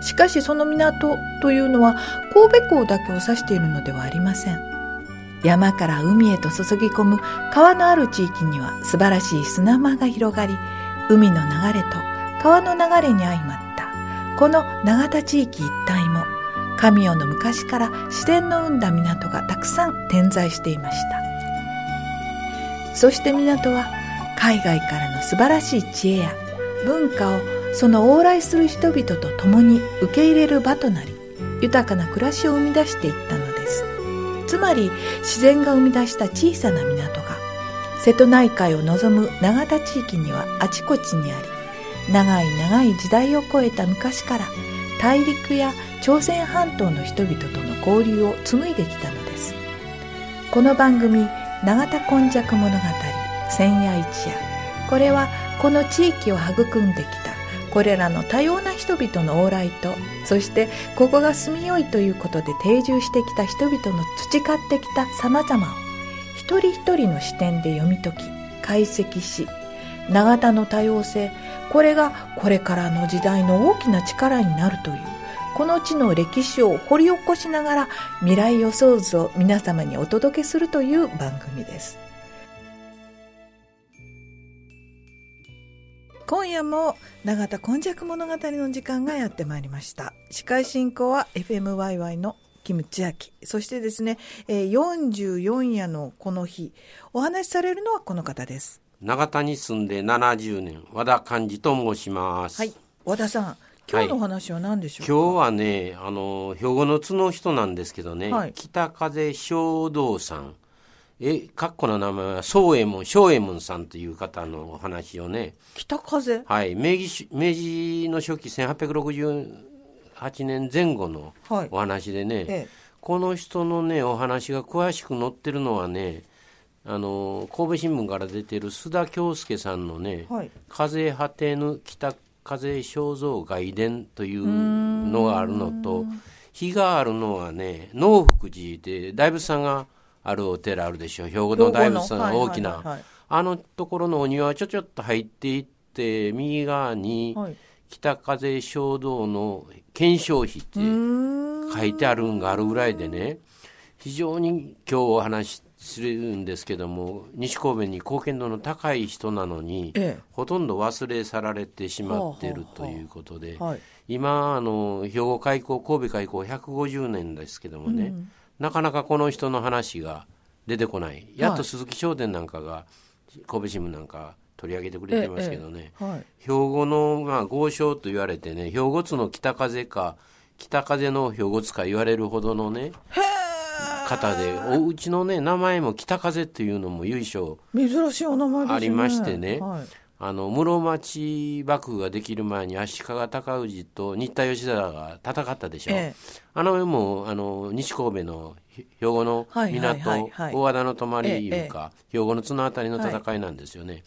しかしその港というのは神戸港だけを指しているのではありません。山から海へと注ぎ込む川のある地域には素晴らしい砂間が広がり海の流れと川の流れに相まった。この永田地域一帯も神代の昔から自然の生んだ港がたくさん点在していました。そして港は海外からの素晴らしい知恵や文化をその往来する人々と共に受け入れる場となり豊かな暮らしを生み出していったのです。つまり自然が生み出した小さな港が瀬戸内海を望む永田地域にはあちこちにあり長い長い時代を超えた昔から大陸や朝鮮半島の人々との交流を紡いできたのです。この番組「永田今昔物語千夜一夜」これはこの地域を育んできたこれらの多様な人々の往来とそしてここが住みよいということで定住してきた人々の培ってきた様々を一人一人の視点で読み解き解析し永田の多様性これがこれからの時代の大きな力になるというこの地の歴史を掘り起こしながら未来予想図を皆様にお届けするという番組です。今夜も永田今昔物語の時間がやってまいりました。司会進行は FMYY のキムチアキ。そしてですね44夜のこの日。お話しされるのはこの方です。永田に住んで70年。和田寛治と申します。はい。和田さん今日のお話は何でしょうか、はい、今日はねあの兵庫の津の人なんですけどね、はい、北風正道さんえ、かっこの名前は、宗右衛門、正右衛門さんという方のお話をね。北風？はい。明治、明治の初期1868年前後のお話でね、はいええ、この人のね、お話が詳しく載ってるのはね、あの、神戸新聞から出てる須田恭介さんのね、はい、風果てぬ北風肖像外伝というのがあるのと、日があるのはね、農福寺で、大仏さんが、あるお寺あるでしょう。兵庫の大仏さん大きな、あのところのお庭ちょちょっと入っていって右側に北風衝動の検証費って書いてあるんがあるぐらいでね非常に今日お話しするんですけども西神戸に貢献度の高い人なのに、ええ、ほとんど忘れ去られてしまっているということで、はい、今あの兵庫開港神戸開港150年ですけどもね、うんなかなかこの人の話が出てこない。やっと鈴木商店なんかが神戸新聞なんか取り上げてくれてますけどね、ええはい、兵庫の、まあ、豪商と言われてね兵庫津の北風か北風の兵庫津か言われるほどのね方でおうちのね名前も北風っていうのも由緒珍しいお名前、ね、ありましてね、はいあの室町幕府ができる前に足利尊氏と新田義貞が戦ったでしょ、ええ、あのもあの西神戸の兵庫の港、はいはいはい、大和田の泊いうか、え、兵庫の綱渡りの戦いなんですよね、はい、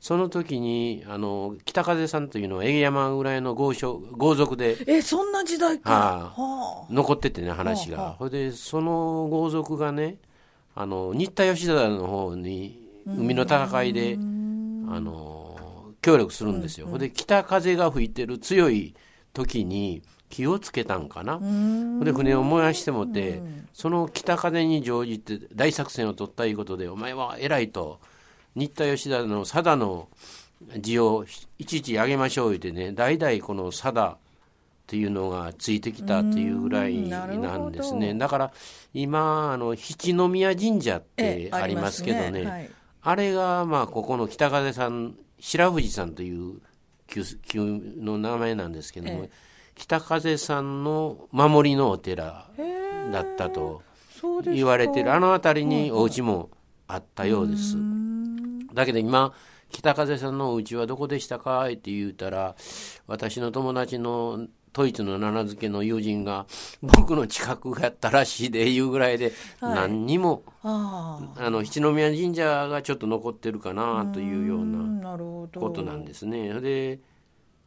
その時にあの北風さんというのは永山ぐらいの豪商豪族でえそんな時代か、はあ、はあ、残っててね話が、はあ、それでその豪族がねあの新田義貞の方に海の戦いであの協力するんですよ。うんうん、で北風が吹いてる強い時に気をつけたんかな。で船を燃やしてもて、その北風に乗じて大作戦を取ったいうことでお前は偉いと新田吉田の佐田の字をいちいち上げましょう言ってね代々この佐田っていうのがついてきたというぐらいなんですね。だから今あの七宮神社ってありますけどね、ね。はい、あれがまあここの北風さん白藤さんという旧の名前なんですけども、ええ、北風さんの守りのお寺だったと言われてる。あの辺りにお家もあったようです。だけど今北風さんのお家はどこでしたかって言うたら私の友達のドイツの七漬けの友人が僕の近くやったらしいでいうぐらいで、何にも、はい、あの七宮神社がちょっと残ってるかなというようなことなんですね。で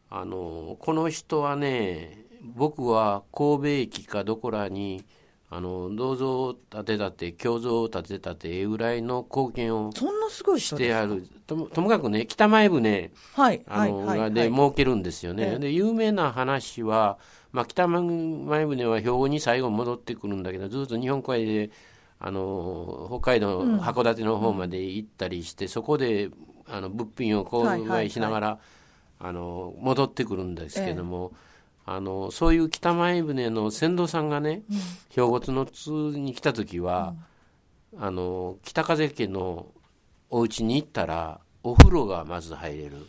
あのこの人はね僕は神戸駅かどこらにあの銅像を建てたて胸像を建てたてぐらいの貢献をしてある。とともかくね北前船、はい、あの、はい、で設けるんですよね、で有名な話は、まあ、北前船は兵庫に最後戻ってくるんだけどずっと日本海であの北海道函館の方まで行ったりして、うん、そこであの物品を購買しながら、あの戻ってくるんですけども、ええあのそういう北前船の船頭さんがね、うん、兵庫津の津に来た時は、うん、あの北風家のお家に行ったらお風呂がまず入れる。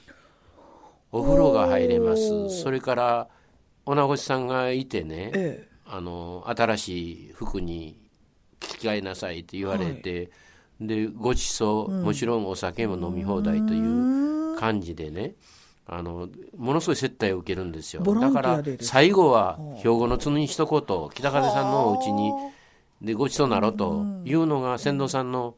お風呂が入れます。それから女越さんがいてね、ええ、あの新しい服に着替えなさいって言われて、はい、でごちそう、うん、もちろんお酒も飲み放題という感じでね、あのものすごい接待を受けるんですよ。だから最後は兵庫の津に一言北風さんのお家にでごちそうなろというのが船頭さんの,、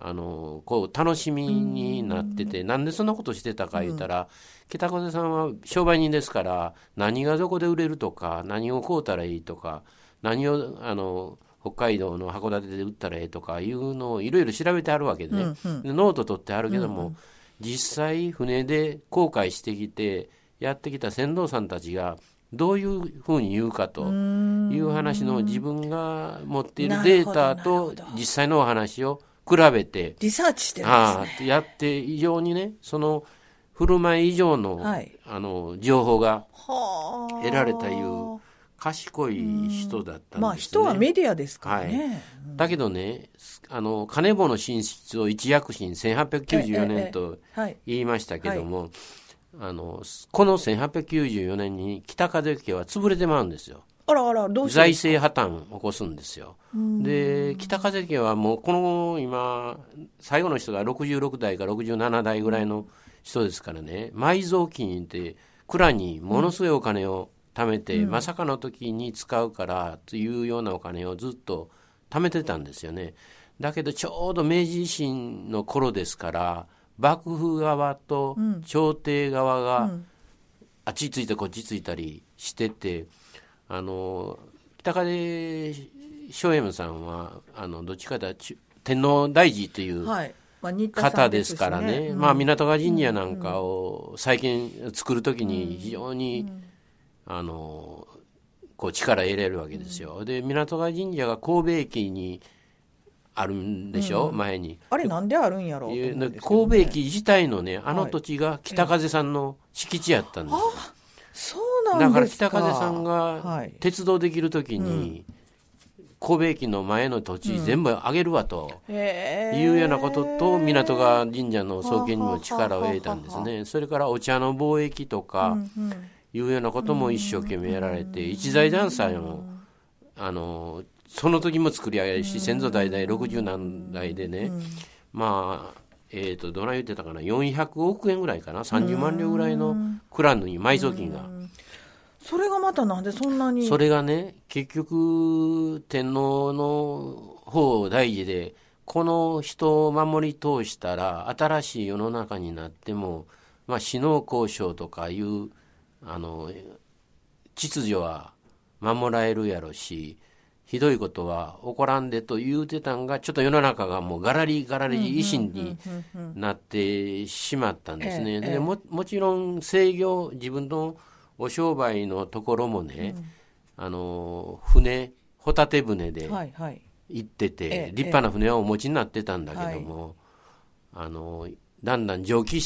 あのこう楽しみになってて、なんでそんなことしてたか言ったら、北風さんは商売人ですから何がどこで売れるとか何を買うたらいいとか何をあの北海道の函館で売ったらええとかいうのをいろいろ調べてあるわけで,、ね。でノート取ってあるけども、実際船で航海してきてやってきた船頭さんたちがどういうふうに言うかという話の自分が持っているデータと実際のお話を比べてリサーチしてるんですね。やって非常にねその振る舞い以上のはい、あの情報が得られたいう賢い人だったんですね。まあ人はメディアですからね。はい、だけどね、あの、金棒の進出を一躍進1894年と言いましたけども、はいあの、この1894年に北風家は潰れてまうんですよ。あらあら、どう財政破綻を起こすんですよ。で、北風家はもう、この今、最後の人が66代か67代ぐらいの人ですからね、埋蔵金って蔵にものすごいお金を貯めて、うん、まさかの時に使うからというようなお金をずっと貯めてたんですよね。だけどちょうど明治維新の頃ですから幕府側と朝廷側があっちついてこっちついたりしててあの北風松右衛門さんはあのどっちかというと天皇大寺という、方ですからね、まあ、港川神社なんかを再建作る時に非常に、うんあのこう力得れるわけですよ。で港川神社が神戸駅にあるんでしょ、うん、前に。あれなんであるんやろう、ね、神戸駅自体のね、あの土地が北風さんの敷地やったんですよ。そうなんだから北風さんが鉄道できるときに、神戸駅の前の土地全部あげるわというようなことと港川神社の創建にも力を得たんですね。それからお茶の貿易とか、うんうんいうようなことも一生懸命やられて、一財団祭も、あの、その時も作り上げるし、先祖代々60何代でね、まあ、えっ、ー、と、どない言ってたかな、400億円ぐらいかな、30万両ぐらいのクランに埋蔵金が。それがまたなんでそんなに？それがね、結局、天皇の方大事で、この人を守り通したら、新しい世の中になっても、まあ、死の交渉とかいうあの秩序は守られるやろしひどいことは起こらんでと言うてたんがちょっと世の中がもうがらりがらり維新になってしまったんですね。でももちろん制御自分のお商売のところもね、うん、あの船ホタテ船で行ってて、はいはい、立派な船はお持ちになってたんだけども、あのだんだん蒸気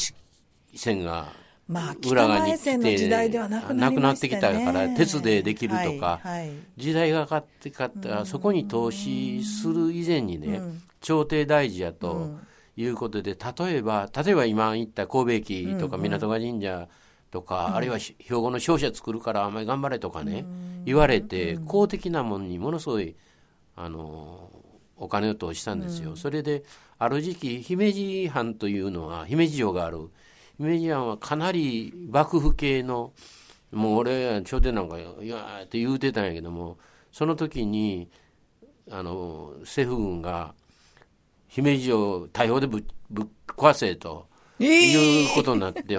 船がまあ、裏側に来てなくなってきたから鉄でできるとか、はいはい、時代がかってかったそこに投資する以前にね、うん、朝廷大事やということで例えば例えば今言った神戸駅とか港川神社とか、うん、あるいは兵庫の商社作るからあんまり頑張れとかね、うん、言われて公的なものにものすごいあのお金を投資したんですよ。それである時期姫路藩というのは姫路城がある。メディアンはかなり幕府系のもう俺朝廷なんかいやって言うてたんやけどもその時にあの政府軍が姫路城大砲でぶぶっ壊せと。いうことになって、危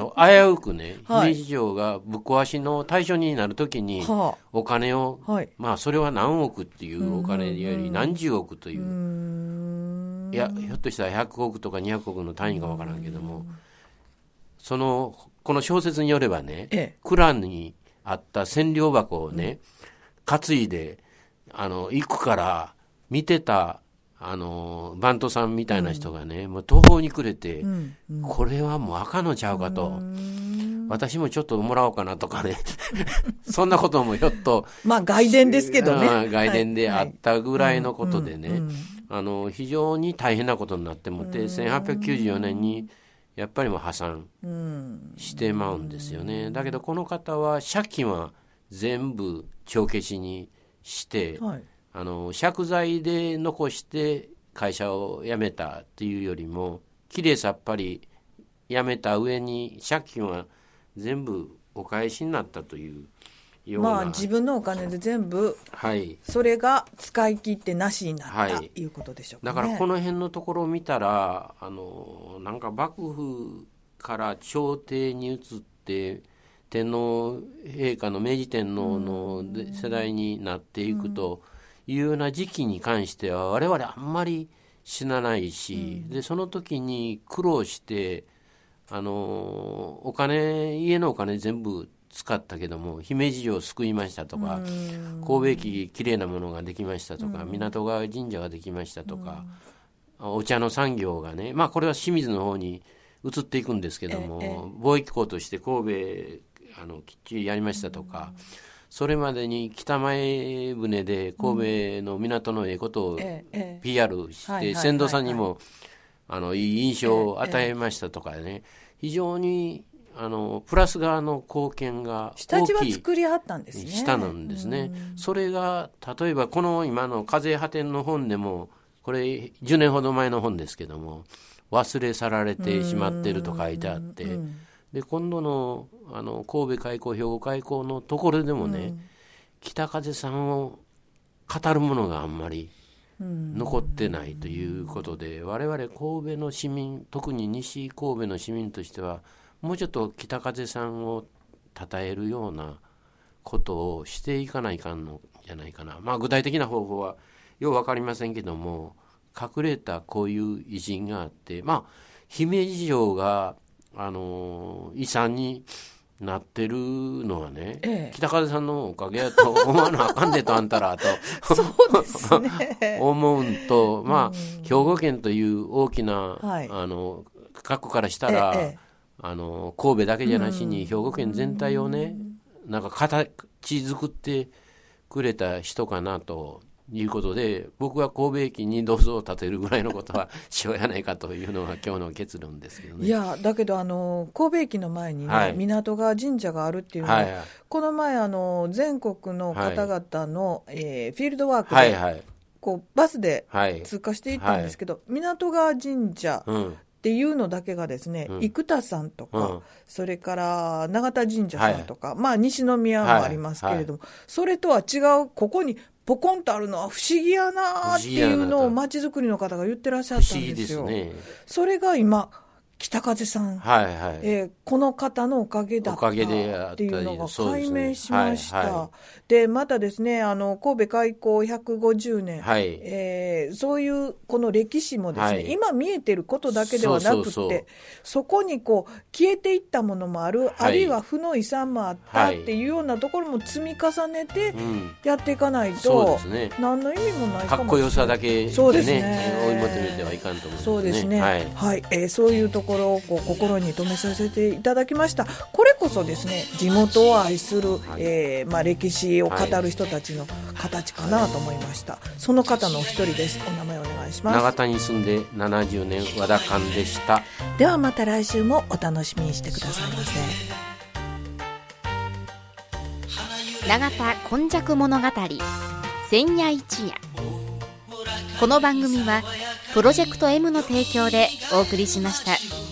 うくね、姫路城がぶっ壊しの対象になるときに、お金を、はい、まあ、それは何億っていうお金より何十億という、いや、ひょっとしたら100億とか200億の単位かわからんけども、その、この小説によればね、ええ、蔵にあった千両箱をね、担いで、あの、行くから、見てたあのバントさんみたいな人がね、うん、もう途方に暮れて、うんうん、これはもう赤のちゃうかと、私もちょっともらおうかなとかね、そんなこともひょっと。まあ外伝ですけどね。外伝であったぐらいのことでね、あの非常に大変なことになってもって、1894年にやっぱりもう破産してまうんですよね。だけどこの方は借金は全部帳消しにして、はいあの借財で残して会社を辞めたっていうよりもきれいさっぱり辞めた上に借金は全部お返しになったというような。まあ自分のお金で全部、はい、それが使い切ってなしになった、はい、いうことでしょうか、ね、だからこの辺のところを見たらあのなんか幕府から朝廷に移って天皇陛下の明治天皇の世代になっていくと、うん。いうような時期に関しては我々あんまり死なないし、うん、でその時に苦労してあのお金家のお金全部使ったけども姫路城を救いましたとか、神戸駅きれいなものができましたとか、港川神社ができましたとか、お茶の産業がねまあこれは清水の方に移っていくんですけども貿易港として神戸あのきっちりやりましたとか。それまでに北前船で神戸の港のええことを PR して、船頭さんにもあのいい印象を与えましたとかね、非常にあのプラス側の貢献が大きい下地は作りはったんですね。下なんですね、それが例えばこの今の風破天の本でもこれ10年ほど前の本ですけども忘れ去られてしまってると書いてあって、で今度のあの神戸開港兵庫開港のところでもね、うん、北風さんを語るものがあんまり残ってないということで、うん、我々神戸の市民特に西神戸の市民としてはもうちょっと北風さんを称えるようなことをしていかないかんのじゃないかな、まあ、具体的な方法はよう分かりませんけども隠れたこういう偉人があってまあ姫路城があの遺産になってるのはね、ええ、北風さんのおかげやと思わなあかんでとあんたらとそうですね。思うんとまあ、兵庫県という大きな、はい、あの各からしたら、え、あの神戸だけじゃなしに兵庫県全体をねなんか形作ってくれた人かなということで僕は神戸駅に銅像を建てるぐらいのことはしようやないかというのが今日の結論ですけどね。いやだけどあの神戸駅の前にね、はい、港川神社があるっていうのは、はいはい、この前あの全国の方々の、はい、えー、フィールドワークで、はいはい、こうバスで通過していったんですけど、港川神社、うんっていうのだけがですね、うん、生田さんとか、うん、それから永田神社さんとか、はい、まあ西宮もありますけれども、はいはい、それとは違う、ここにポコンとあるのは不思議やなっていうのを街づくりの方が言ってらっしゃったんですよ。すね、それが今北風さん、はいはい、えー、この方のおかげだったっていうのが解明しました。で、ねはいはい、またですね、あの、神戸開港150年、はい、えー、そういうこの歴史もですね、はい、今見えてることだけではなくてそこにこう、消えていったものもある、あるいは負の遺産もあったっていうようなところも積み重ねてやっていかないと、うんね、何の意味もないかもかっこよさだけでね、そうですね。追い求めてはいかんと思う、ね、そうですね。はい、はい、えー、そういうところころをこう心に留めさせていただきました。これこそですね地元を愛する、はい、えー、まあ、歴史を語る人たちの形かなと思いました、はい、その方のお一人です。お名前お願いします。長田に住んで70年和田勘でした。ではまた来週もお楽しみにしてくださいませ。永田今昔物語千夜一夜。この番組はプロジェクト M の提供でお送りしました。